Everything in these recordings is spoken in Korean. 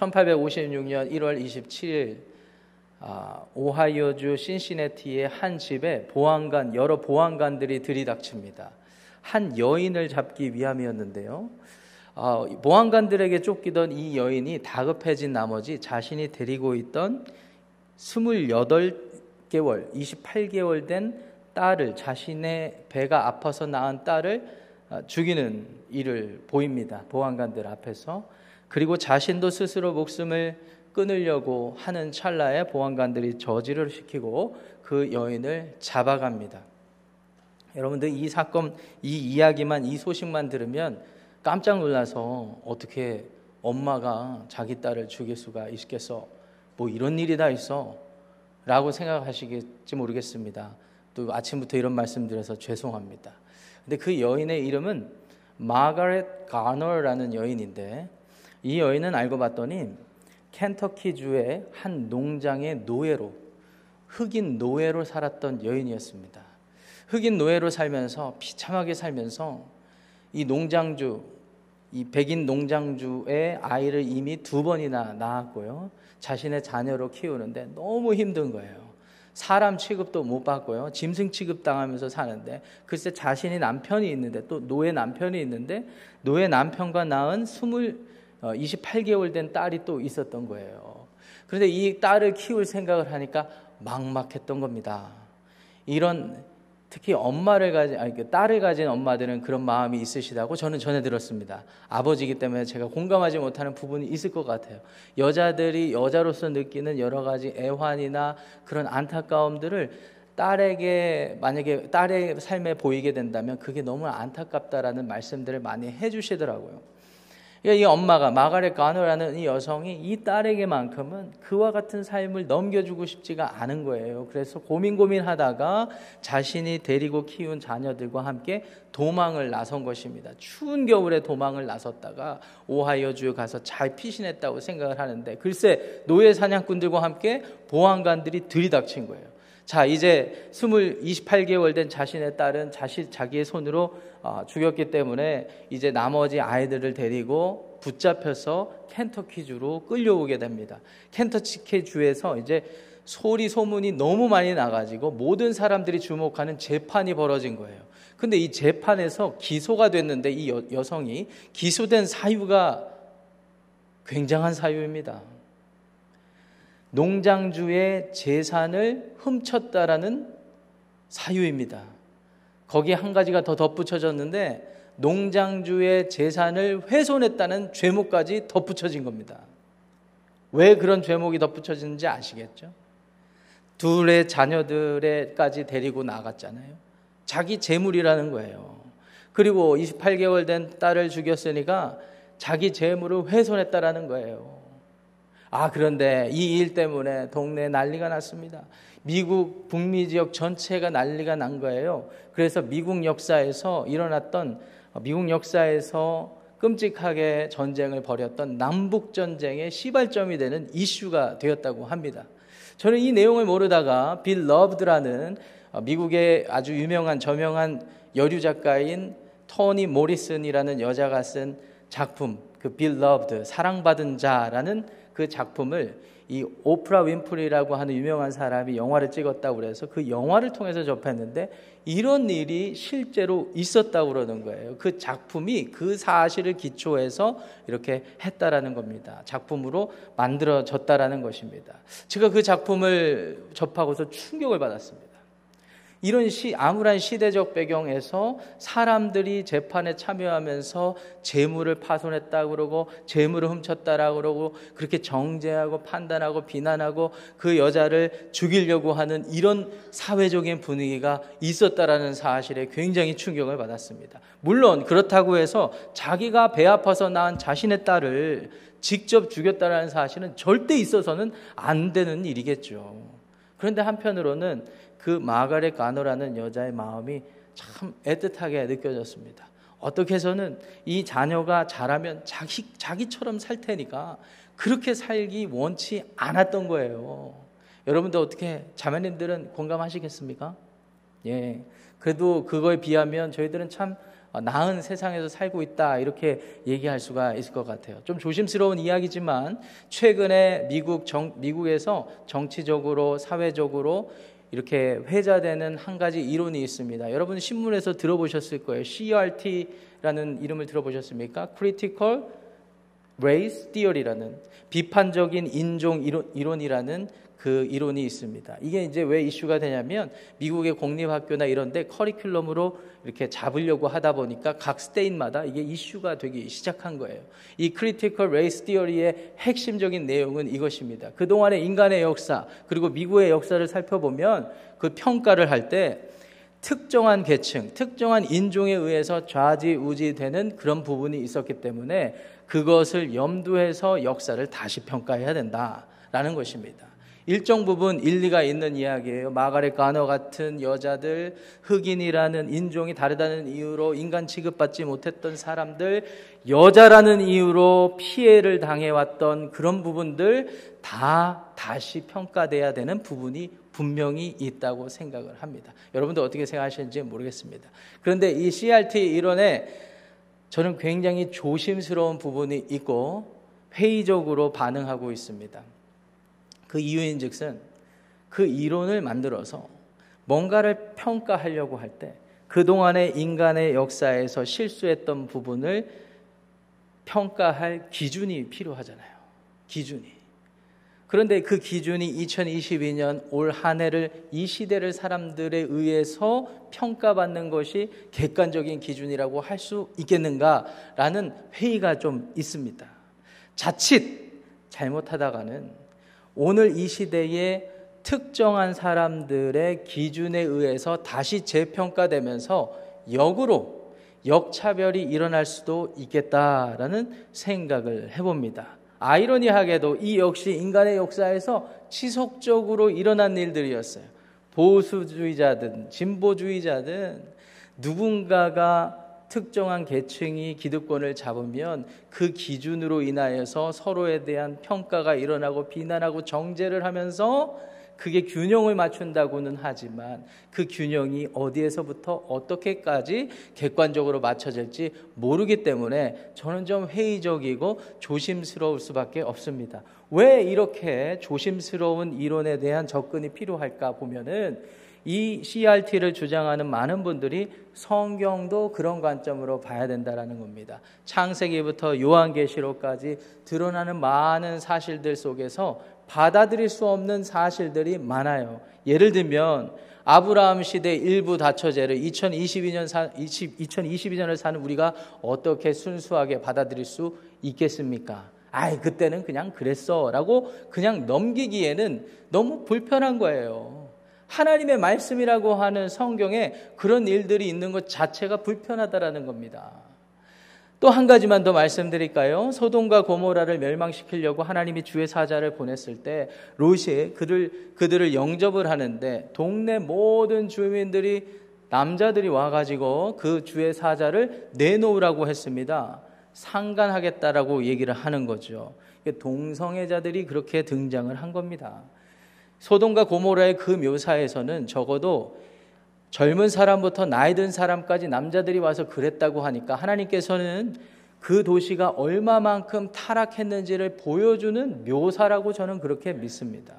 1856년 1월 27일 아, 오하이오주 신시내티의 한 집에 보안관 여러 보안관들이 들이닥칩니다. 한 여인을 잡기 위함이었는데요. 아, 보안관들에게 쫓기던 이 여인이 다급해진 나머지 자신이 데리고 있던 28개월, 28개월 된 딸을 자신의 배가 아파서 낳은 딸을 아, 죽이는 일을 보입니다. 보안관들 앞에서 그리고 자신도 스스로 목숨을 끊으려고 하는 찰나에 보안관들이 저지를 시키고 그 여인을 잡아갑니다. 여러분들 이 사건, 이 이야기만, 이 소식만 들으면 깜짝 놀라서 어떻게 엄마가 자기 딸을 죽일 수가 있겠어? 뭐 이런 일이 다 있어? 라고 생각하시겠지 모르겠습니다. 또 아침부터 이런 말씀 드려서 죄송합니다. 근데 그 여인의 이름은 마가렛 가너라는 여인인데 이 여인은 알고 봤더니 켄터키주의 한 농장의 노예로 흑인 노예로 살았던 여인이었습니다. 흑인 노예로 살면서 비참하게 살면서 이 농장주 이 백인 농장주의 아이를 이미 두 번이나 낳았고요. 자신의 자녀로 키우는데 너무 힘든 거예요. 사람 취급도 못 받고요. 짐승 취급 당하면서 사는데 글쎄 자신이 남편이 있는데 또 노예 남편이 있는데 노예 남편과 낳은 스물 28개월 어, 된 딸이 또 있었던 거예요. 그런데 이 딸을 키울 생각을 하니까 막막했던 겁니다. 이런 특히 엄마를 가진 아니 그 딸을 가진 엄마들은 그런 마음이 있으시다고 저는 전해 들었습니다. 아버지이기 때문에 제가 공감하지 못하는 부분이 있을 것 같아요. 여자들이 여자로서 느끼는 여러 가지 애환이나 그런 안타까움들을 딸에게 만약에 딸의 삶에 보이게 된다면 그게 너무 안타깝다라는 말씀들을 많이 해 주시더라고요. 그러니까 이 엄마가 마가렛 가노라는 이 여성이 이 딸에게만큼은 그와 같은 삶을 넘겨주고 싶지가 않은 거예요. 그래서 고민 고민하다가 자신이 데리고 키운 자녀들과 함께 도망을 나선 것입니다. 추운 겨울에 도망을 나섰다가 오하이오 주에 가서 잘 피신했다고 생각을 하는데 글쎄 노예 사냥꾼들과 함께 보안관들이 들이닥친 거예요. 자, 이제 20, 28개월 된 자신의 딸은 자신, 자기의 손으로 어, 죽였기 때문에 이제 나머지 아이들을 데리고 붙잡혀서 켄터키주로 끌려오게 됩니다. 켄터키주에서 이제 소리 소문이 너무 많이 나가지고 모든 사람들이 주목하는 재판이 벌어진 거예요. 근데 이 재판에서 기소가 됐는데 이 여, 여성이 기소된 사유가 굉장한 사유입니다. 농장주의 재산을 훔쳤다라는 사유입니다. 거기에 한 가지가 더 덧붙여졌는데 농장주의 재산을 훼손했다는 죄목까지 덧붙여진 겁니다. 왜 그런 죄목이 덧붙여지는지 아시겠죠? 둘의 자녀들에까지 데리고 나갔잖아요. 자기 재물이라는 거예요. 그리고 28개월 된 딸을 죽였으니까 자기 재물을 훼손했다라는 거예요. 아, 그런데 이 일 때문에 동네에 난리가 났습니다. 미국 북미 지역 전체가 난리가 난 거예요. 그래서 미국 역사에서 일어났던 미국 역사에서 끔찍하게 전쟁을 벌였던 남북 전쟁의 시발점이 되는 이슈가 되었다고 합니다. 저는 이 내용을 모르다가 Beloved라는 미국의 아주 유명한 저명한 여류 작가인 토니 모리슨이라는 여자가 쓴 작품 그 Beloved 사랑받은 자라는 그 작품을 이 오프라 윈프리라고 하는 유명한 사람이 영화를 찍었다고 그래서 그 영화를 통해서 접했는데 이런 일이 실제로 있었다고 그러는 거예요. 그 작품이 그 사실을 기초해서 이렇게 했다라는 겁니다. 작품으로 만들어졌다라는 것입니다. 제가 그 작품을 접하고서 충격을 받았습니다. 이런 시, 암울한 시대적 배경에서 사람들이 재판에 참여하면서 재물을 파손했다 그러고 재물을 훔쳤다라 그러고 그렇게 정죄하고 판단하고 비난하고 그 여자를 죽이려고 하는 이런 사회적인 분위기가 있었다라는 사실에 굉장히 충격을 받았습니다. 물론 그렇다고 해서 자기가 배 아파서 낳은 자신의 딸을 직접 죽였다라는 사실은 절대 있어서는 안 되는 일이겠죠. 그런데 한편으로는 그 마가렛 가노라는 여자의 마음이 참 애틋하게 느껴졌습니다. 어떻게 해서는 이 자녀가 자라면 자기, 자기처럼 살 테니까 그렇게 살기 원치 않았던 거예요. 여러분들 어떻게 자매님들은 공감하시겠습니까? 예. 그래도 그거에 비하면 저희들은 참 어, 나은 세상에서 살고 있다 이렇게 얘기할 수가 있을 것 같아요. 좀 조심스러운 이야기지만 최근에 미국 정, 미국에서 정치적으로 사회적으로 이렇게 회자되는 한 가지 이론이 있습니다. 여러분 신문에서 들어보셨을 거예요. CRT라는 이름을 들어보셨습니까? Critical Race Theory라는 비판적인 인종 이론, 이라는 그 이론이 있습니다. 이게 이제 왜 이슈가 되냐면 미국의 공립학교나 이런데 커리큘럼으로 이렇게 잡으려고 하다 보니까 각 state마다 이게 이슈가 되기 시작한 거예요. 이 Critical Race Theory의 핵심적인 내용은 이것입니다. 그동안의 인간의 역사 그리고 미국의 역사를 살펴보면 그 평가를 할 때 특정한 계층, 특정한 인종에 의해서 좌지우지되는 그런 부분이 있었기 때문에 그것을 염두해서 역사를 다시 평가해야 된다라는 것입니다. 일정 부분 일리가 있는 이야기예요. 마가렛 가너 같은 여자들, 흑인이라는 인종이 다르다는 이유로 인간 취급받지 못했던 사람들, 여자라는 이유로 피해를 당해왔던 그런 부분들 다 다시 평가돼야 되는 부분이 분명히 있다고 생각을 합니다. 여러분들 어떻게 생각하시는지 모르겠습니다. 그런데 이 CRT 이론에 저는 굉장히 조심스러운 부분이 있고 회의적으로 반응하고 있습니다. 그 이유인즉슨 그 이론을 만들어서 뭔가를 평가하려고 할 때 그동안의 인간의 역사에서 실수했던 부분을 평가할 기준이 필요하잖아요. 기준이. 그런데 그 기준이 2022년 올 한 해를 이 시대를 사람들에 의해서 평가받는 것이 객관적인 기준이라고 할 수 있겠는가라는 회의가 좀 있습니다. 자칫 잘못하다가는 오늘 이 시대에 특정한 사람들의 기준에 의해서 다시 재평가되면서 역으로 역차별이 일어날 수도 있겠다라는 생각을 해봅니다. 아이러니하게도 이 역시 인간의 역사에서 지속적으로 일어난 일들이었어요. 보수주의자든 진보주의자든 누군가가 특정한 계층이 기득권을 잡으면 그 기준으로 인하여서 서로에 대한 평가가 일어나고 비난하고 정죄를 하면서 그게 균형을 맞춘다고는 하지만 그 균형이 어디에서부터 어떻게까지 객관적으로 맞춰질지 모르기 때문에 저는 좀 회의적이고 조심스러울 수밖에 없습니다. 왜 이렇게 조심스러운 이론에 대한 접근이 필요할까 보면은 이 CRT를 주장하는 많은 분들이 성경도 그런 관점으로 봐야 된다라는 겁니다. 창세기부터 요한계시록까지 드러나는 많은 사실들 속에서 받아들일 수 없는 사실들이 많아요. 예를 들면 아브라함 시대 일부 다처제를 2022년 사, 20, 2022년을 사는 우리가 어떻게 순수하게 받아들일 수 있겠습니까? 아이 그때는 그냥 그랬어라고 그냥 넘기기에는 너무 불편한 거예요. 하나님의 말씀이라고 하는 성경에 그런 일들이 있는 것 자체가 불편하다라는 겁니다. 또 한 가지만 더 말씀드릴까요? 소돔과 고모라를 멸망시키려고 하나님이 주의 사자를 보냈을 때 롯이 그들 그들을 영접을 하는데 동네 모든 주민들이 남자들이 와가지고 그 주의 사자를 내놓으라고 했습니다. 상관하겠다라고 얘기를 하는 거죠. 동성애자들이 그렇게 등장을 한 겁니다. 소돔과 고모라의 그 묘사에서는 적어도 젊은 사람부터 나이 든 사람까지 남자들이 와서 그랬다고 하니까 하나님께서는 그 도시가 얼마만큼 타락했는지를 보여주는 묘사라고 저는 그렇게 믿습니다.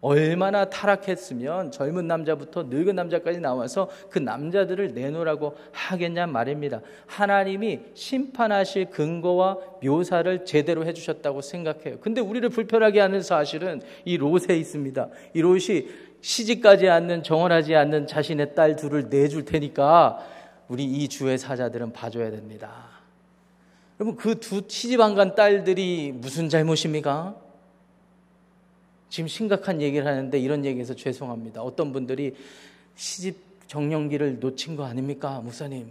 얼마나 타락했으면 젊은 남자부터 늙은 남자까지 나와서 그 남자들을 내놓으라고 하겠냐 말입니다. 하나님이 심판하실 근거와 묘사를 제대로 해주셨다고 생각해요. 근데 우리를 불편하게 하는 사실은 이 롯에 있습니다. 이 롯이 시집가지 않는 정원하지 않는 자신의 딸 둘을 내줄 테니까 우리 이 주의 사자들은 봐줘야 됩니다. 여러분 그 두 시집 안 간 딸들이 무슨 잘못입니까? 지금 심각한 얘기를 하는데 이런 얘기해서 죄송합니다. 어떤 분들이 시집 정년기를 놓친 거 아닙니까, 목사님?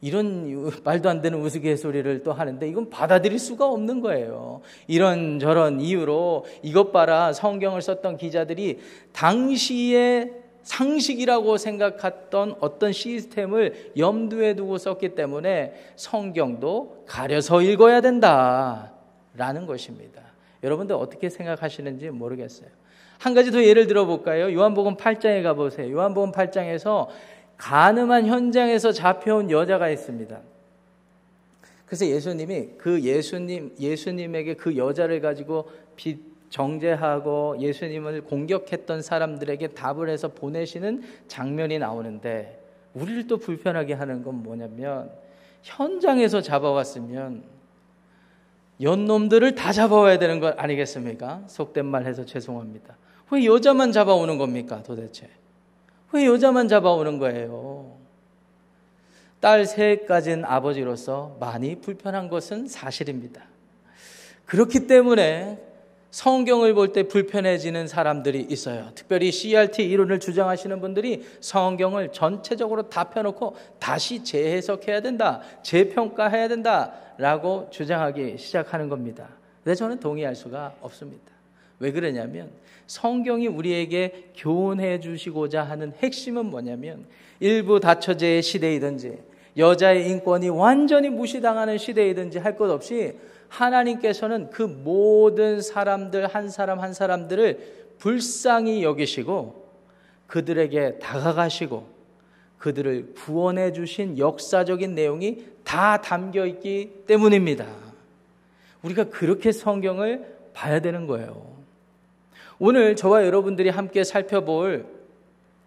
이런 말도 안 되는 우스갯소리를 또 하는데 이건 받아들일 수가 없는 거예요. 이런 저런 이유로 이것 봐라 성경을 썼던 기자들이 당시에 상식이라고 생각했던 어떤 시스템을 염두에 두고 썼기 때문에 성경도 가려서 읽어야 된다라는 것입니다. 여러분들 어떻게 생각하시는지 모르겠어요. 한 가지 더 예를 들어 볼까요? 요한복음 8장에 가 보세요. 요한복음 8장에서 가늠한 현장에서 잡혀온 여자가 있습니다. 그래서 예수님이 그 예수님 예수님에게 그 여자를 가지고 비, 정죄하고 예수님을 공격했던 사람들에게 답을 해서 보내시는 장면이 나오는데 우리를 또 불편하게 하는 건 뭐냐면 현장에서 잡아왔으면 연놈들을 다 잡아와야 되는 것 아니겠습니까? 속된 말 해서 죄송합니다. 왜 여자만 잡아오는 겁니까 도대체? 왜 여자만 잡아오는 거예요? 딸 셋 가진 아버지로서 많이 불편한 것은 사실입니다. 그렇기 때문에 성경을 볼 때 불편해지는 사람들이 있어요. 특별히 CRT 이론을 주장하시는 분들이 성경을 전체적으로 다 펴놓고 다시 재해석해야 된다, 재평가해야 된다라고 주장하기 시작하는 겁니다. 근데 저는 동의할 수가 없습니다. 왜 그러냐면 성경이 우리에게 교훈해 주시고자 하는 핵심은 뭐냐면 일부 다처제의 시대이든지 여자의 인권이 완전히 무시당하는 시대이든지 할 것 없이 하나님께서는 그 모든 사람들 한 사람 한 사람들을 불쌍히 여기시고 그들에게 다가가시고 그들을 구원해 주신 역사적인 내용이 다 담겨 있기 때문입니다. 우리가 그렇게 성경을 봐야 되는 거예요. 오늘 저와 여러분들이 함께 살펴볼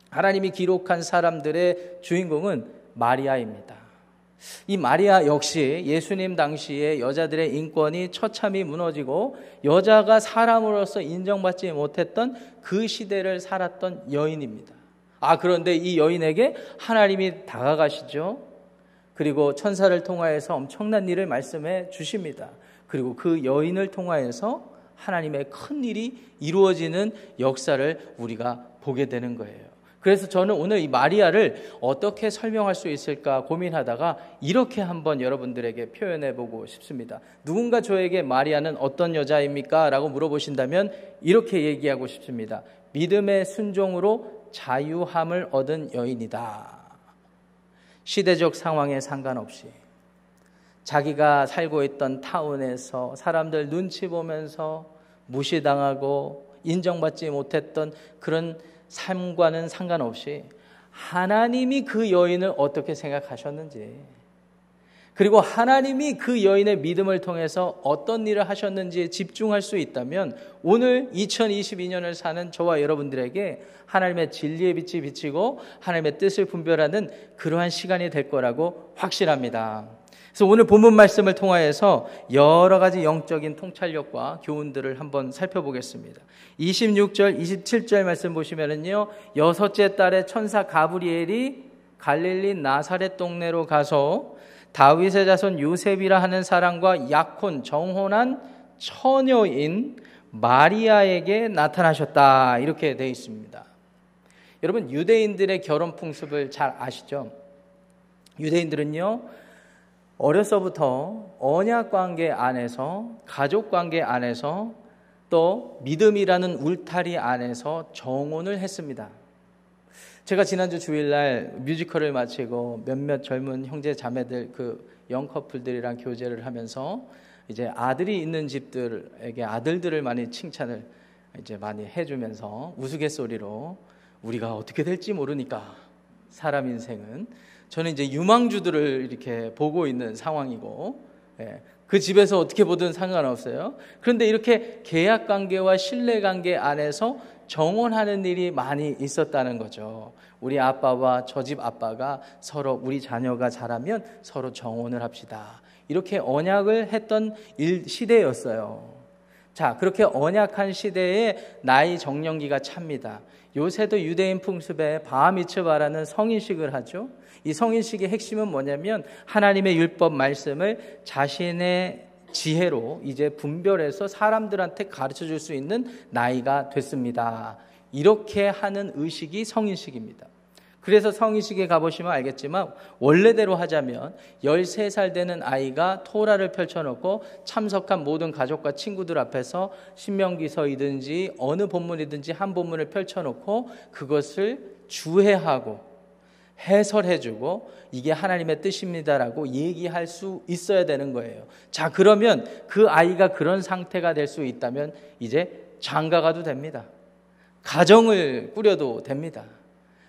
하나님이 기록한 사람들의 주인공은 마리아입니다. 이 마리아 역시 예수님 당시에 여자들의 인권이 처참히 무너지고 여자가 사람으로서 인정받지 못했던 그 시대를 살았던 여인입니다. 아, 그런데 이 여인에게 하나님이 다가가시죠. 그리고 천사를 통하여서 엄청난 일을 말씀해 주십니다. 그리고 그 여인을 통하여서 하나님의 큰 일이 이루어지는 역사를 우리가 보게 되는 거예요. 그래서 저는 오늘 이 마리아를 어떻게 설명할 수 있을까 고민하다가 이렇게 한번 여러분들에게 표현해 보고 싶습니다. 누군가 저에게 마리아는 어떤 여자입니까? 라고 물어보신다면 이렇게 얘기하고 싶습니다. 믿음의 순종으로 자유함을 얻은 여인이다. 시대적 상황에 상관없이 자기가 살고 있던 타운에서 사람들 눈치 보면서 무시당하고 인정받지 못했던 그런 삶과는 상관없이 하나님이 그 여인을 어떻게 생각하셨는지 그리고 하나님이 그 여인의 믿음을 통해서 어떤 일을 하셨는지에 집중할 수 있다면 오늘 2022년을 사는 저와 여러분들에게 하나님의 진리의 빛이 비치고 하나님의 뜻을 분별하는 그러한 시간이 될 거라고 확신합니다. 그래서 오늘 본문 말씀을 통하여서 여러 가지 영적인 통찰력과 교훈들을 한번 살펴보겠습니다. 26절, 27절 말씀 보시면은요, 여섯째 딸의 천사 가브리엘이 갈릴리 나사렛 동네로 가서 다윗의 자손 요셉이라 하는 사람과 약혼, 정혼한 처녀인 마리아에게 나타나셨다. 이렇게 되어 있습니다. 여러분, 유대인들의 결혼 풍습을 잘 아시죠? 유대인들은요, 어려서부터 언약 관계 안에서 가족 관계 안에서 또 믿음이라는 울타리 안에서 정혼을 했습니다. 제가 지난주 주일날 뮤지컬을 마치고 몇몇 젊은 형제 자매들 그 영 커플들이랑 교제를 하면서 이제 아들이 있는 집들에게 아들들을 많이 칭찬을 이제 많이 해주면서 우스갯소리로 우리가 어떻게 될지 모르니까 사람 인생은 저는 이제 유망주들을 이렇게 보고 있는 상황이고 예, 그 집에서 어떻게 보든 상관없어요. 그런데 이렇게 계약 관계와 신뢰 관계 안에서 정원하는 일이 많이 있었다는 거죠. 우리 아빠와 저 집 아빠가 서로 우리 자녀가 자라면 서로 정원을 합시다. 이렇게 언약을 했던 일 시대였어요. 자, 그렇게 언약한 시대에 나이 정령기가 찹니다. 요새도 유대인 풍습에 바하미츠바라는 성인식을 하죠. 이 성인식의 핵심은 뭐냐면 하나님의 율법 말씀을 자신의 지혜로 이제 분별해서 사람들한테 가르쳐 줄 수 있는 나이가 됐습니다. 이렇게 하는 의식이 성인식입니다. 그래서 성인식에 가보시면 알겠지만 원래대로 하자면 13살 되는 아이가 토라를 펼쳐놓고 참석한 모든 가족과 친구들 앞에서 신명기서이든지 어느 본문이든지 한 본문을 펼쳐놓고 그것을 주해하고 해설해주고 이게 하나님의 뜻입니다라고 얘기할 수 있어야 되는 거예요. 자, 그러면 그 아이가 그런 상태가 될 수 있다면 이제 장가 가도 됩니다. 가정을 꾸려도 됩니다.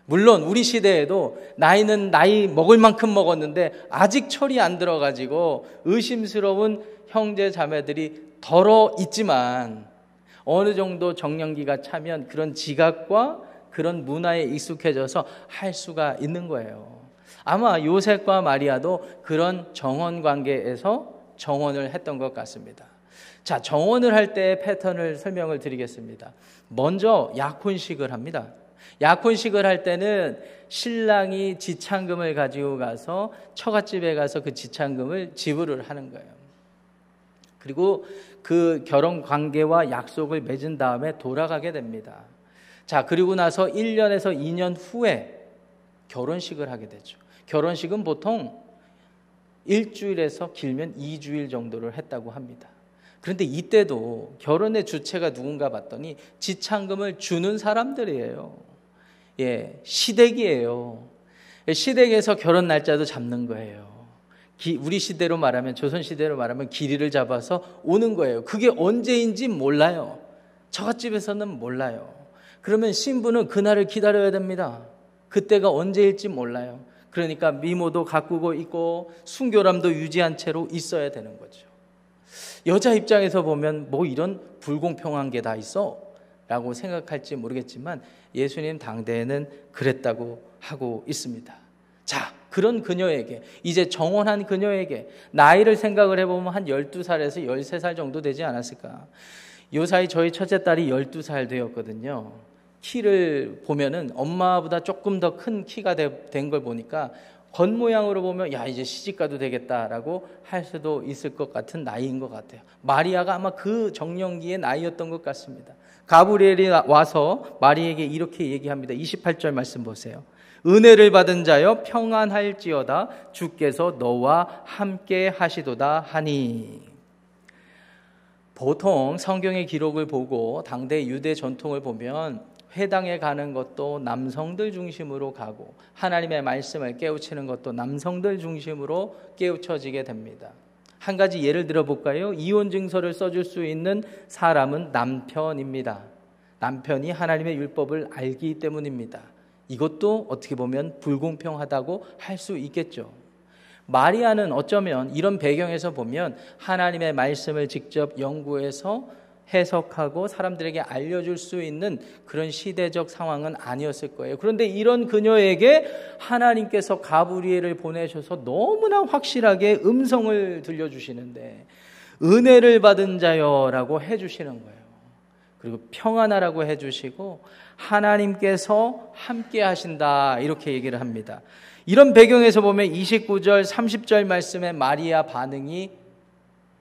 물론 우리 시대에도 나이는 나이 먹을 만큼 먹었는데 아직 철이 안 들어가지고 의심스러운 형제 자매들이 덜어 있지만 어느 정도 정년기가 차면 그런 지각과 그런 문화에 익숙해져서 할 수가 있는 거예요. 아마 요셉과 마리아도 그런 정원 관계에서 정원을 했던 것 같습니다. 자, 정원을 할 때 패턴을 설명을 드리겠습니다. 먼저 약혼식을 합니다. 약혼식을 할 때는 신랑이 지창금을 가지고 가서 처갓집에 가서 그 지창금을 지불을 하는 거예요. 그리고 그 결혼 관계와 약속을 맺은 다음에 돌아가게 됩니다. 자, 그리고 나서 1년에서 2년 후에 결혼식을 하게 되죠. 결혼식은 보통 일주일에서 길면 2주일 정도를 했다고 합니다. 그런데 이때도 결혼의 주체가 누군가 봤더니 지창금을 주는 사람들이에요. 예, 시댁이에요. 시댁에서 결혼 날짜도 잡는 거예요. 기, 우리 시대로 말하면 조선 시대로 말하면 길이를 잡아서 오는 거예요. 그게 언제인지 몰라요. 처갓집에서는 몰라요. 그러면 신부는 그날을 기다려야 됩니다. 그때가 언제일지 몰라요. 그러니까 미모도 가꾸고 있고 순교람도 유지한 채로 있어야 되는 거죠. 여자 입장에서 보면 뭐 이런 불공평한 게 다 있어? 라고 생각할지 모르겠지만 예수님 당대에는 그랬다고 하고 있습니다. 자, 그런 그녀에게, 이제 정혼한 그녀에게 나이를 생각을 해보면 한 12살에서 13살 정도 되지 않았을까. 요 사이 저희 첫째 딸이 12살 되었거든요. 키를 보면은 엄마보다 조금 더 큰 키가 된 걸 보니까 겉모양으로 보면 야 이제 시집가도 되겠다라고 할 수도 있을 것 같은 나이인 것 같아요. 마리아가 아마 그 정년기의 나이였던 것 같습니다. 가브리엘이 와서 마리에게 이렇게 얘기합니다. 28절 말씀 보세요. 은혜를 받은 자여 평안할지어다 주께서 너와 함께 하시도다 하니 보통 성경의 기록을 보고 당대 유대 전통을 보면 회당에 가는 것도 남성들 중심으로 가고 하나님의 말씀을 깨우치는 것도 남성들 중심으로 깨우쳐지게 됩니다. 한 가지 예를 들어 볼까요? 이혼 증서를 써줄 수 있는 사람은 남편입니다. 남편이 하나님의 율법을 알기 때문입니다. 이것도 어떻게 보면 불공평하다고 할 수 있겠죠. 마리아는 어쩌면 이런 배경에서 보면 하나님의 말씀을 직접 연구해서 해석하고 사람들에게 알려줄 수 있는 그런 시대적 상황은 아니었을 거예요. 그런데 이런 그녀에게 하나님께서 가브리엘을 보내셔서 너무나 확실하게 음성을 들려주시는데 은혜를 받은 자여라고 해주시는 거예요. 그리고 평안하라고 해주시고 하나님께서 함께 하신다 이렇게 얘기를 합니다. 이런 배경에서 보면 29절, 30절 말씀에 마리아 반응이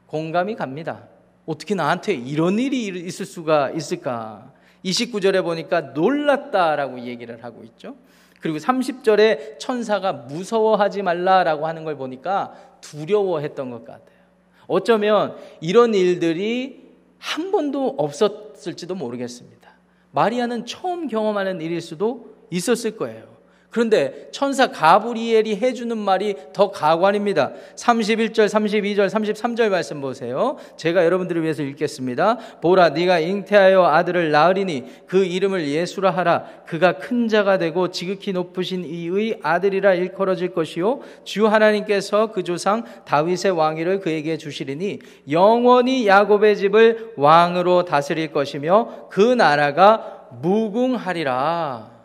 공감이 갑니다. 어떻게 나한테 이런 일이 있을 수가 있을까? 29절에 보니까 놀랐다라고 얘기를 하고 있죠. 그리고 30절에 천사가 무서워하지 말라라고 하는 걸 보니까 두려워했던 것 같아요. 어쩌면 이런 일들이 한 번도 없었을지도 모르겠습니다. 마리아는 처음 경험하는 일일 수도 있었을 거예요. 그런데 천사 가브리엘이 해주는 말이 더 가관입니다. 31절, 32절, 33절 말씀 보세요. 제가 여러분들을 위해서 읽겠습니다. 보라, 네가 잉태하여 아들을 낳으리니 그 이름을 예수라 하라. 그가 큰 자가 되고 지극히 높으신 이의 아들이라 일컬어질 것이요. 주 하나님께서 그 조상 다윗의 왕위를 그에게 주시리니 영원히 야곱의 집을 왕으로 다스릴 것이며 그 나라가 무궁하리라.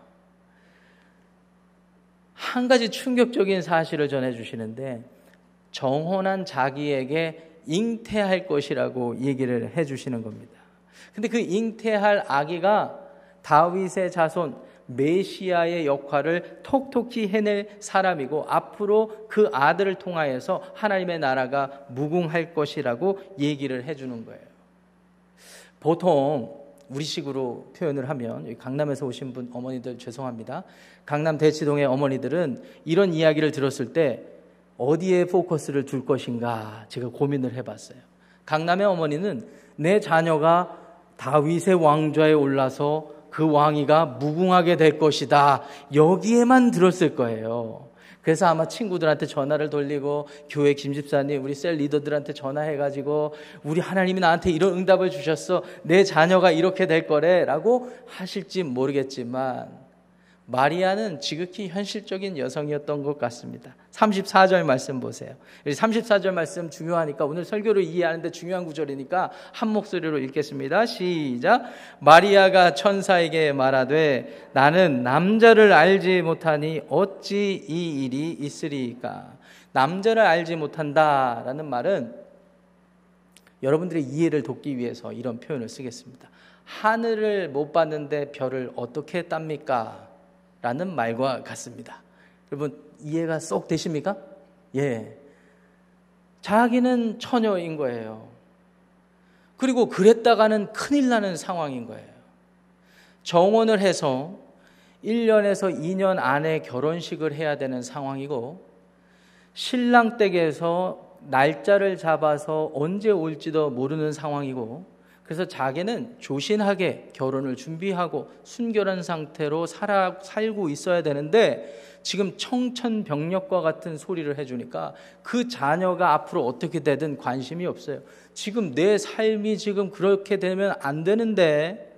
한 가지 충격적인 사실을 전해주시는데 정혼한 자기에게 잉태할 것이라고 얘기를 해주시는 겁니다. 근데 그 잉태할 아기가 다윗의 자손 메시아의 역할을 톡톡히 해낼 사람이고 앞으로 그 아들을 통하여서 하나님의 나라가 무궁할 것이라고 얘기를 해주는 거예요. 보통 우리식으로 표현을 하면 강남에서 오신 분 어머니들 죄송합니다. 강남 대치동의 어머니들은 이런 이야기를 들었을 때 어디에 포커스를 둘 것인가 제가 고민을 해봤어요. 강남의 어머니는 내 자녀가 다윗의 왕좌에 올라서 그 왕위가 무궁하게 될 것이다. 여기에만 들었을 거예요. 그래서 아마 친구들한테 전화를 돌리고 교회 김집사님 우리 셀 리더들한테 전화해가지고 우리 하나님이 나한테 이런 응답을 주셨어 내 자녀가 이렇게 될 거래 라고 하실지 모르겠지만 마리아는 지극히 현실적인 여성이었던 것 같습니다. 34절 말씀 보세요. 34절 말씀 중요하니까 오늘 설교를 이해하는데 중요한 구절이니까 한 목소리로 읽겠습니다. 시작. 마리아가 천사에게 말하되 나는 남자를 알지 못하니 어찌 이 일이 있으리까? 남자를 알지 못한다라는 말은 여러분들의 이해를 돕기 위해서 이런 표현을 쓰겠습니다. 하늘을 못 봤는데 별을 어떻게 땁니까? 라는 말과 같습니다. 여러분, 이해가 쏙 되십니까? 예. 자기는 처녀인 거예요. 그리고 그랬다가는 큰일 나는 상황인 거예요. 정원을 해서 1년에서 2년 안에 결혼식을 해야 되는 상황이고, 신랑 댁에서 날짜를 잡아서 언제 올지도 모르는 상황이고, 그래서 자기는 조신하게 결혼을 준비하고 순결한 상태로 살아, 살고 있어야 되는데 지금 청천벽력과 같은 소리를 해주니까 그 자녀가 앞으로 어떻게 되든 관심이 없어요. 지금 내 삶이 지금 그렇게 되면 안 되는데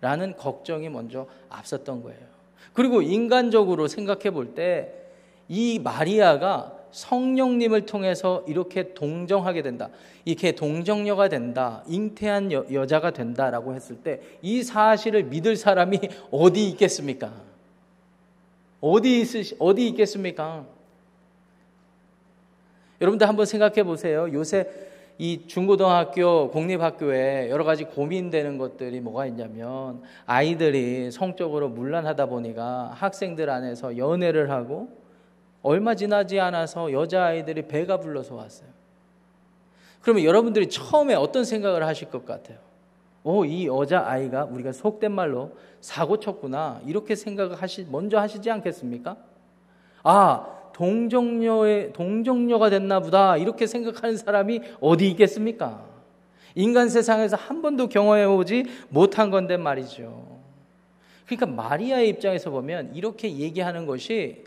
라는 걱정이 먼저 앞섰던 거예요. 그리고 인간적으로 생각해 볼 때 이 마리아가 성령님을 통해서 이렇게 동정하게 된다. 이렇게 동정녀가 된다. 잉태한 여, 여자가 된다라고 했을 때 이 사실을 믿을 사람이 어디 있겠습니까? 어디 있으 어디 있겠습니까? 여러분들 한번 생각해 보세요. 요새 이 중고등학교 공립학교에 여러 가지 고민되는 것들이 뭐가 있냐면 아이들이 성적으로 문란하다 보니까 학생들 안에서 연애를 하고 얼마 지나지 않아서 여자아이들이 배가 불러서 왔어요. 그러면 여러분들이 처음에 어떤 생각을 하실 것 같아요? 오, 이 여자아이가 우리가 속된 말로 사고 쳤구나. 이렇게 생각을 하시, 먼저 하시지 않겠습니까? 아, 동정녀의, 동정녀가 됐나 보다. 이렇게 생각하는 사람이 어디 있겠습니까? 인간 세상에서 한 번도 경험해 보지 못한 건데 말이죠. 그러니까 마리아의 입장에서 보면 이렇게 얘기하는 것이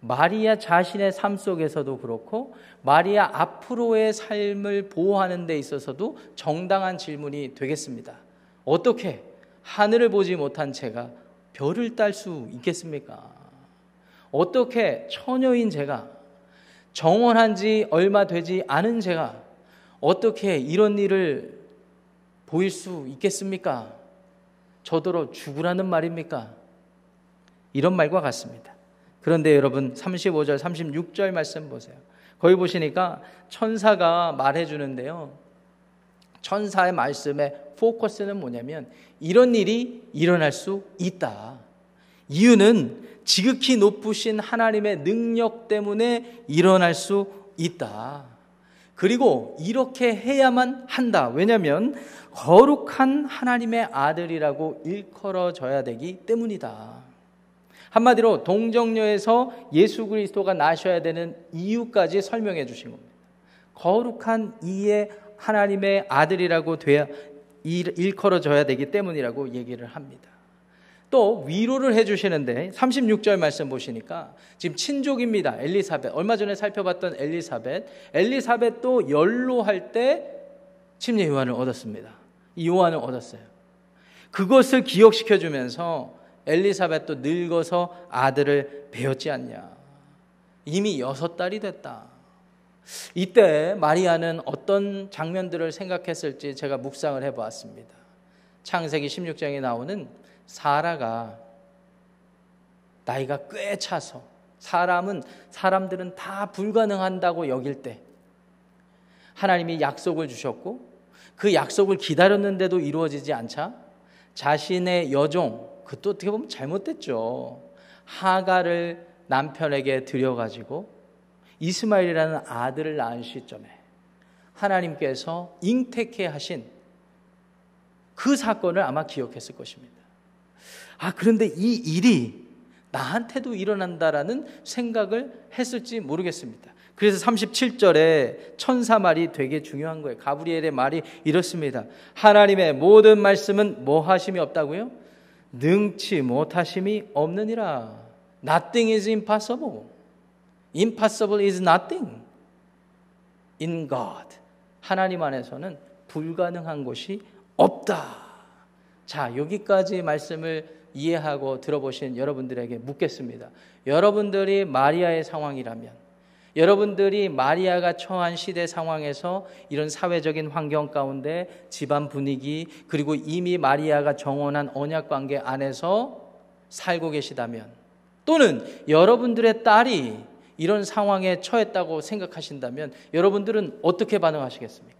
마리아 자신의 삶 속에서도 그렇고 마리아 앞으로의 삶을 보호하는 데 있어서도 정당한 질문이 되겠습니다. 어떻게 하늘을 보지 못한 제가 별을 딸 수 있겠습니까? 어떻게 처녀인 제가 정원한 지 얼마 되지 않은 제가 어떻게 이런 일을 보일 수 있겠습니까? 저더러 죽으라는 말입니까? 이런 말과 같습니다. 그런데 여러분 35절, 36절 말씀 보세요. 거기 보시니까 천사가 말해 주는데요. 천사의 말씀의 포커스는 뭐냐면 이런 일이 일어날 수 있다. 이유는 지극히 높으신 하나님의 능력 때문에 일어날 수 있다. 그리고 이렇게 해야만 한다. 왜냐하면 거룩한 하나님의 아들이라고 일컬어져야 되기 때문이다. 한마디로 동정녀에서 예수 그리스도가 나셔야 되는 이유까지 설명해 주신 겁니다. 거룩한 이의 하나님의 아들이라고 돼야 일컬어져야 되기 때문이라고 얘기를 합니다. 또 위로를 해주시는데 36절 말씀 보시니까 지금 친족입니다. 엘리사벳 얼마 전에 살펴봤던 엘리사벳 엘리사벳도 연로할 때 침례 요한을 얻었습니다. 이 요한을 얻었어요. 그것을 기억시켜 주면서 엘리사벳도 늙어서 아들을 배웠지 않냐. 이미 여섯 달이 됐다. 이때 마리아는 어떤 장면들을 생각했을지 제가 묵상을 해보았습니다. 창세기 16장에 나오는 사라가 나이가 꽤 차서 사람은 사람들은 다 불가능한다고 여길 때 하나님이 약속을 주셨고 그 약속을 기다렸는데도 이루어지지 않자 자신의 여종 그것도 어떻게 보면 잘못됐죠. 하가를 남편에게 들여가지고 이스마엘이라는 아들을 낳은 시점에 하나님께서 잉태케 하신 그 사건을 아마 기억했을 것입니다. 아, 그런데 이 일이 나한테도 일어난다라는 생각을 했을지 모르겠습니다. 그래서 37절에 천사 말이 되게 중요한 거예요. 가브리엘의 말이 이렇습니다. 하나님의 모든 말씀은 뭐 하심이 없다고요? 능치 못하심이 없느니라. Nothing is impossible. Impossible is nothing. In God. 하나님 안에서는 불가능한 것이 없다. 자, 여기까지 말씀을 이해하고 들어보신 여러분들에게 묻겠습니다. 여러분들이 마리아의 상황이라면, 여러분들이 마리아가 처한 시대 상황에서 이런 사회적인 환경 가운데 집안 분위기, 그리고 이미 마리아가 정원한 언약 관계 안에서 살고 계시다면, 또는 여러분들의 딸이 이런 상황에 처했다고 생각하신다면, 여러분들은 어떻게 반응하시겠습니까?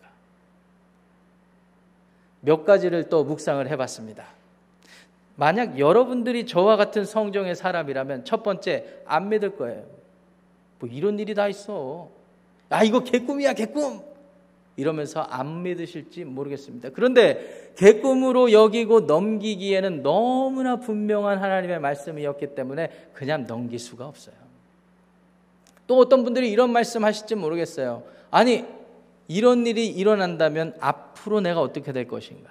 몇 가지를 또 묵상을 해봤습니다. 만약 여러분들이 저와 같은 성정의 사람이라면 첫 번째 안 믿을 거예요. 뭐 이런 일이 다 있어. 아 이거 개꿈이야 개꿈. 이러면서 안 믿으실지 모르겠습니다. 그런데 개꿈으로 여기고 넘기기에는 너무나 분명한 하나님의 말씀이었기 때문에 그냥 넘길 수가 없어요. 또 어떤 분들이 이런 말씀 하실지 모르겠어요. 아니 이런 일이 일어난다면 앞으로 내가 어떻게 될 것인가?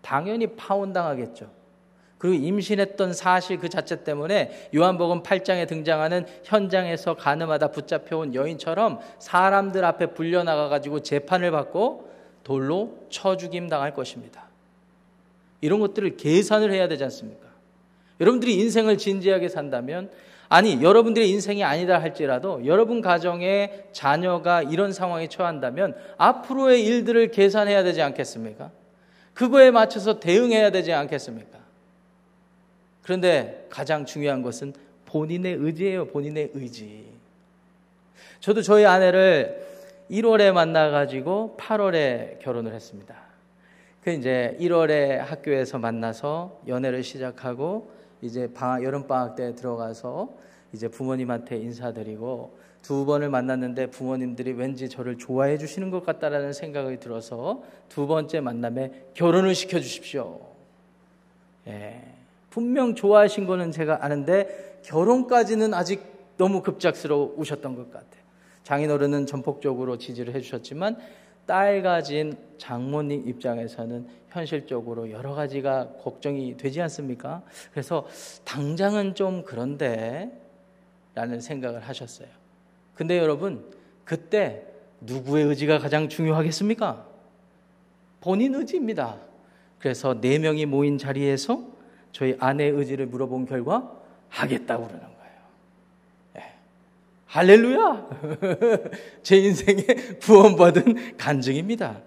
당연히 파혼당하겠죠. 그리고 임신했던 사실 그 자체 때문에 요한복음 8장에 등장하는 현장에서 가늠하다 붙잡혀온 여인처럼 사람들 앞에 불려나가 가지고 재판을 받고 돌로 쳐 죽임 당할 것입니다. 이런 것들을 계산을 해야 되지 않습니까? 여러분들이 인생을 진지하게 산다면 아니, 여러분들의 인생이 아니다 할지라도 여러분 가정의 자녀가 이런 상황에 처한다면 앞으로의 일들을 계산해야 되지 않겠습니까? 그거에 맞춰서 대응해야 되지 않겠습니까? 그런데 가장 중요한 것은 본인의 의지예요, 본인의 의지. 저도 저희 아내를 1월에 만나가지고 8월에 결혼을 했습니다. 그 이제 1월에 학교에서 만나서 연애를 시작하고 이제 방학, 여름방학 때 들어가서 이제 부모님한테 인사드리고 두 번을 만났는데 부모님들이 왠지 저를 좋아해 주시는 것 같다라는 생각이 들어서 두 번째 만남에 결혼을 시켜 주십시오. 예. 분명 좋아하신 거는 제가 아는데 결혼까지는 아직 너무 급작스러우셨던 것 같아요. 장인어른은 전폭적으로 지지를 해주셨지만 딸 가진 장모님 입장에서는 현실적으로 여러 가지가 걱정이 되지 않습니까? 그래서 당장은 좀 그런데 라는 생각을 하셨어요. 근데 여러분, 그때 누구의 의지가 가장 중요하겠습니까? 본인 의지입니다. 그래서 네 명이 모인 자리에서 저희 아내의 의지를 물어본 결과 하겠다고 그러는 거예요. 네. 할렐루야! 제 인생에 구원받은 간증입니다.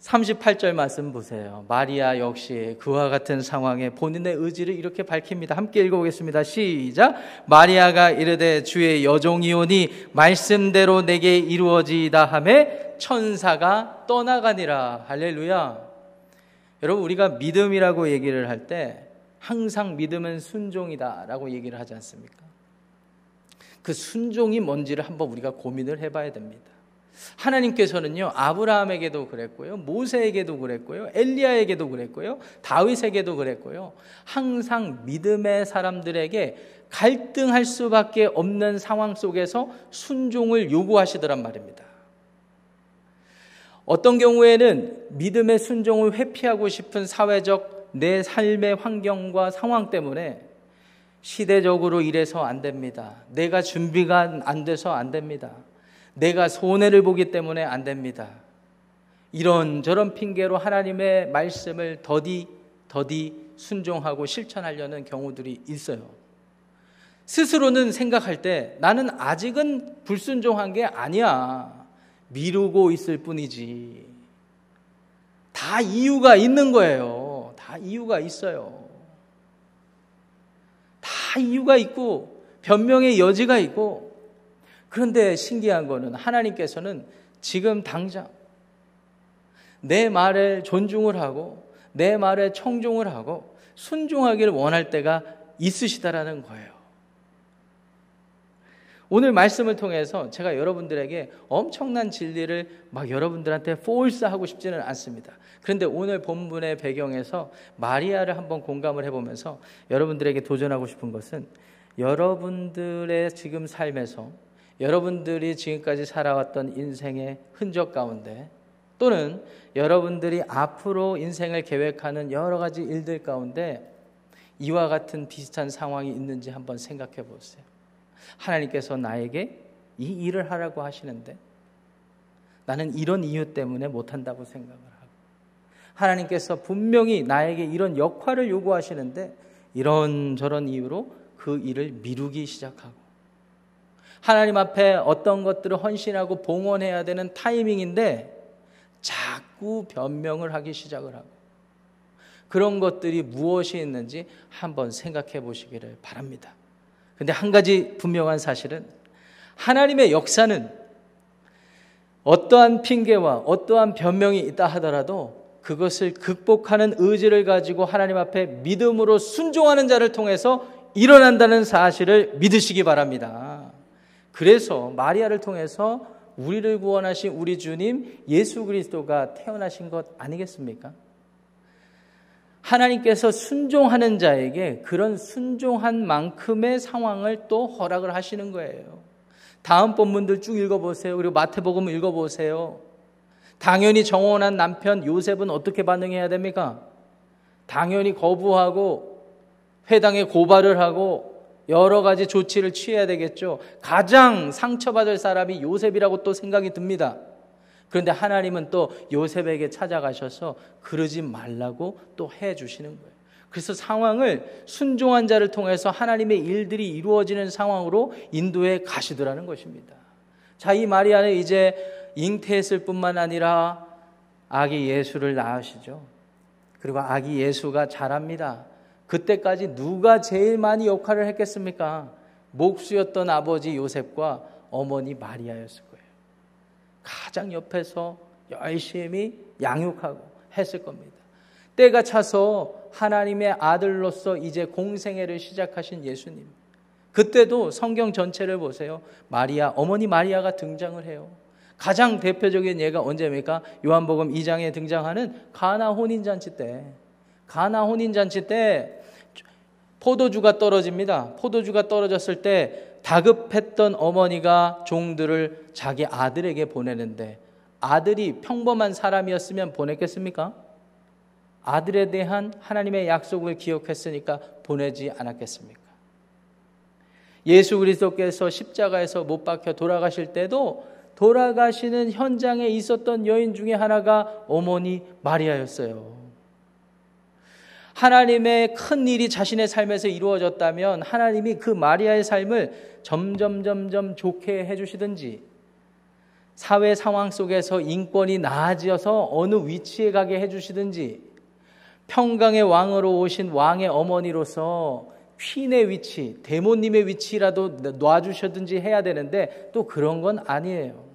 38절 말씀 보세요. 마리아 역시 그와 같은 상황에 본인의 의지를 이렇게 밝힙니다. 함께 읽어보겠습니다. 시작. 마리아가 이르되 주의 여종이오니 말씀대로 내게 이루어지다 함에 천사가 떠나가니라. 할렐루야. 여러분 우리가 믿음이라고 얘기를 할 때 항상 믿음은 순종이다라고 얘기를 하지 않습니까? 그 순종이 뭔지를 한번 우리가 고민을 해봐야 됩니다. 하나님께서는요, 아브라함에게도 그랬고요, 모세에게도 그랬고요, 엘리야에게도 그랬고요, 다윗에게도 그랬고요, 항상 믿음의 사람들에게 갈등할 수밖에 없는 상황 속에서 순종을 요구하시더란 말입니다. 어떤 경우에는 믿음의 순종을 회피하고 싶은 사회적 내 삶의 환경과 상황 때문에 시대적으로 이래서 안 됩니다. 내가 준비가 안 돼서 안 됩니다. 내가 손해를 보기 때문에 안 됩니다. 이런저런 핑계로 하나님의 말씀을 더디 더디 순종하고 실천하려는 경우들이 있어요. 스스로는 생각할 때 나는 아직은 불순종한 게 아니야. 미루고 있을 뿐이지. 다 이유가 있는 거예요. 다 이유가 있어요. 다 이유가 있고 변명의 여지가 있고 그런데 신기한 거는 하나님께서는 지금 당장 내 말에 존중을 하고 내 말에 청중을 하고 순종하기를 원할 때가 있으시다라는 거예요. 오늘 말씀을 통해서 제가 여러분들에게 엄청난 진리를 막 여러분들한테 포스 하고 싶지는 않습니다. 그런데 오늘 본문의 배경에서 마리아를 한번 공감을 해보면서 여러분들에게 도전하고 싶은 것은 여러분들의 지금 삶에서 여러분들이 지금까지 살아왔던 인생의 흔적 가운데 또는 여러분들이 앞으로 인생을 계획하는 여러 가지 일들 가운데 이와 같은 비슷한 상황이 있는지 한번 생각해 보세요. 하나님께서 나에게 이 일을 하라고 하시는데 나는 이런 이유 때문에 못한다고 생각을 하고 하나님께서 분명히 나에게 이런 역할을 요구하시는데 이런저런 이유로 그 일을 미루기 시작하고 하나님 앞에 어떤 것들을 헌신하고 봉헌해야 되는 타이밍인데 자꾸 변명을 하기 시작을 하고 그런 것들이 무엇이 있는지 한번 생각해 보시기를 바랍니다. 근데 한 가지 분명한 사실은 하나님의 역사는 어떠한 핑계와 어떠한 변명이 있다 하더라도 그것을 극복하는 의지를 가지고 하나님 앞에 믿음으로 순종하는 자를 통해서 일어난다는 사실을 믿으시기 바랍니다. 그래서 마리아를 통해서 우리를 구원하신 우리 주님 예수 그리스도가 태어나신 것 아니겠습니까? 하나님께서 순종하는 자에게 그런 순종한 만큼의 상황을 또 허락을 하시는 거예요. 다음 본문들 쭉 읽어보세요. 그리고 마태복음 읽어보세요. 당연히 정원한 남편 요셉은 어떻게 반응해야 됩니까? 당연히 거부하고 회당에 고발을 하고 여러 가지 조치를 취해야 되겠죠. 가장 상처받을 사람이 요셉이라고 또 생각이 듭니다. 그런데 하나님은 또 요셉에게 찾아가셔서 그러지 말라고 또 해 주시는 거예요. 그래서 상황을 순종한 자를 통해서 하나님의 일들이 이루어지는 상황으로 인도해 가시더라는 것입니다. 자, 이 마리아는 이제 잉태했을 뿐만 아니라 아기 예수를 낳으시죠. 그리고 아기 예수가 자랍니다. 그때까지 누가 제일 많이 역할을 했겠습니까? 목수였던 아버지 요셉과 어머니 마리아였을 거예요. 가장 옆에서 열심히 양육하고 했을 겁니다. 때가 차서 하나님의 아들로서 이제 공생애를 시작하신 예수님. 그때도 성경 전체를 보세요. 마리아, 어머니 마리아가 등장을 해요. 가장 대표적인 예가 언제입니까? 요한복음 2장에 등장하는 가나 혼인잔치 때. 가나 혼인잔치 때 포도주가 떨어집니다. 포도주가 떨어졌을 때 다급했던 어머니가 종들을 자기 아들에게 보내는데 아들이 평범한 사람이었으면 보냈겠습니까? 아들에 대한 하나님의 약속을 기억했으니까 보내지 않았겠습니까? 예수 그리스도께서 십자가에서 못 박혀 돌아가실 때도 돌아가시는 현장에 있었던 여인 중에 하나가 어머니 마리아였어요. 하나님의 큰 일이 자신의 삶에서 이루어졌다면 하나님이 그 마리아의 삶을 점점 점점 좋게 해주시든지 사회 상황 속에서 인권이 나아지어서 어느 위치에 가게 해주시든지 평강의 왕으로 오신 왕의 어머니로서 퀸의 위치, 대모님의 위치라도 놔주셨든지 해야 되는데 또 그런 건 아니에요.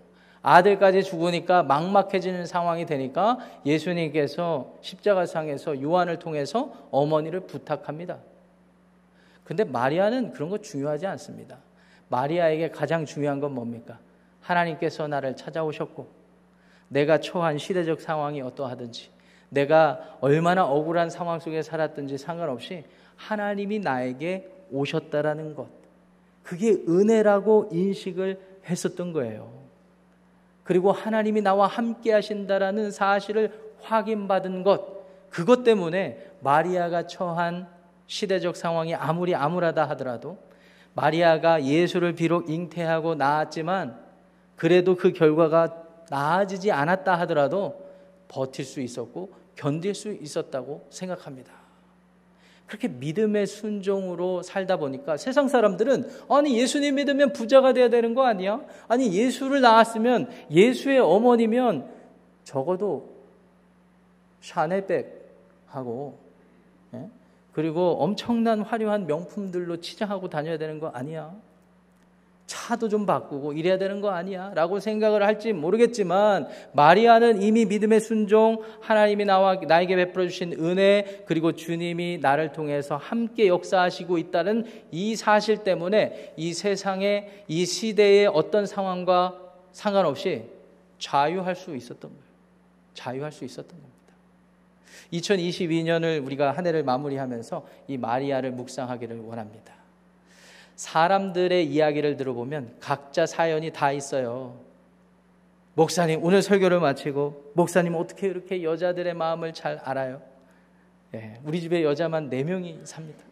아들까지 죽으니까 막막해지는 상황이 되니까 예수님께서 십자가상에서 요한을 통해서 어머니를 부탁합니다. 근데 마리아는 그런 거 중요하지 않습니다. 마리아에게 가장 중요한 건 뭡니까? 하나님께서 나를 찾아오셨고 내가 처한 시대적 상황이 어떠하든지 내가 얼마나 억울한 상황 속에 살았든지 상관없이 하나님이 나에게 오셨다라는 것. 그게 은혜라고 인식을 했었던 거예요. 그리고 하나님이 나와 함께 하신다라는 사실을 확인받은 것, 그것 때문에 마리아가 처한 시대적 상황이 아무리 암울하다 하더라도 마리아가 예수를 비록 잉태하고 낳았지만 그래도 그 결과가 나아지지 않았다 하더라도 버틸 수 있었고 견딜 수 있었다고 생각합니다. 그렇게 믿음의 순종으로 살다 보니까 세상 사람들은 아니 예수님 믿으면 부자가 돼야 되는 거 아니야? 아니 예수를 낳았으면 예수의 어머니면 적어도 샤넬백 하고 예? 그리고 엄청난 화려한 명품들로 치장하고 다녀야 되는 거 아니야? 차도 좀 바꾸고 이래야 되는 거 아니야? 라고 생각을 할지 모르겠지만 마리아는 이미 믿음의 순종, 하나님이 나와 나에게 베풀어 주신 은혜, 그리고 주님이 나를 통해서 함께 역사하시고 있다는 이 사실 때문에 이 세상의 이 시대의 어떤 상황과 상관없이 자유할 수 있었던 거예요. 자유할 수 있었던 겁니다. 2022년을 우리가 한 해를 마무리하면서 이 마리아를 묵상하기를 원합니다. 사람들의 이야기를 들어보면 각자 사연이 다 있어요. 목사님, 오늘 설교를 마치고, 목사님, 어떻게 이렇게 여자들의 마음을 잘 알아요? 예, 우리 집에 여자만 4명이 삽니다.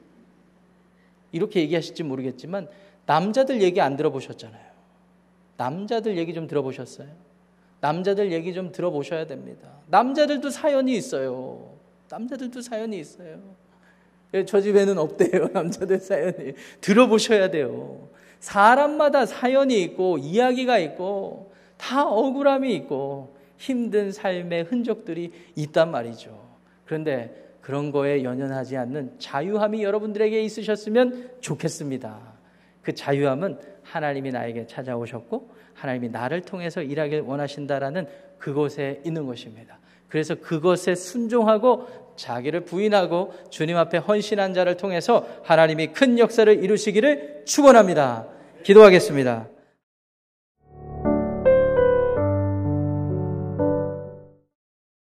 이렇게 얘기하실지 모르겠지만, 남자들 얘기 안 들어보셨잖아요. 남자들 얘기 좀 들어보셨어요? 남자들 얘기 좀 들어보셔야 됩니다. 남자들도 사연이 있어요. 남자들도 사연이 있어요. 예, 저 집에는 없대요. 남자들 사연이. 들어보셔야 돼요. 사람마다 사연이 있고 이야기가 있고 다 억울함이 있고 힘든 삶의 흔적들이 있단 말이죠. 그런데 그런 거에 연연하지 않는 자유함이 여러분들에게 있으셨으면 좋겠습니다. 그 자유함은 하나님이 나에게 찾아오셨고 하나님이 나를 통해서 일하길 원하신다라는 그곳에 있는 것입니다. 그래서 그것에 순종하고 자기를 부인하고 주님 앞에 헌신한 자를 통해서 하나님이 큰 역사를 이루시기를 축원합니다. 기도하겠습니다.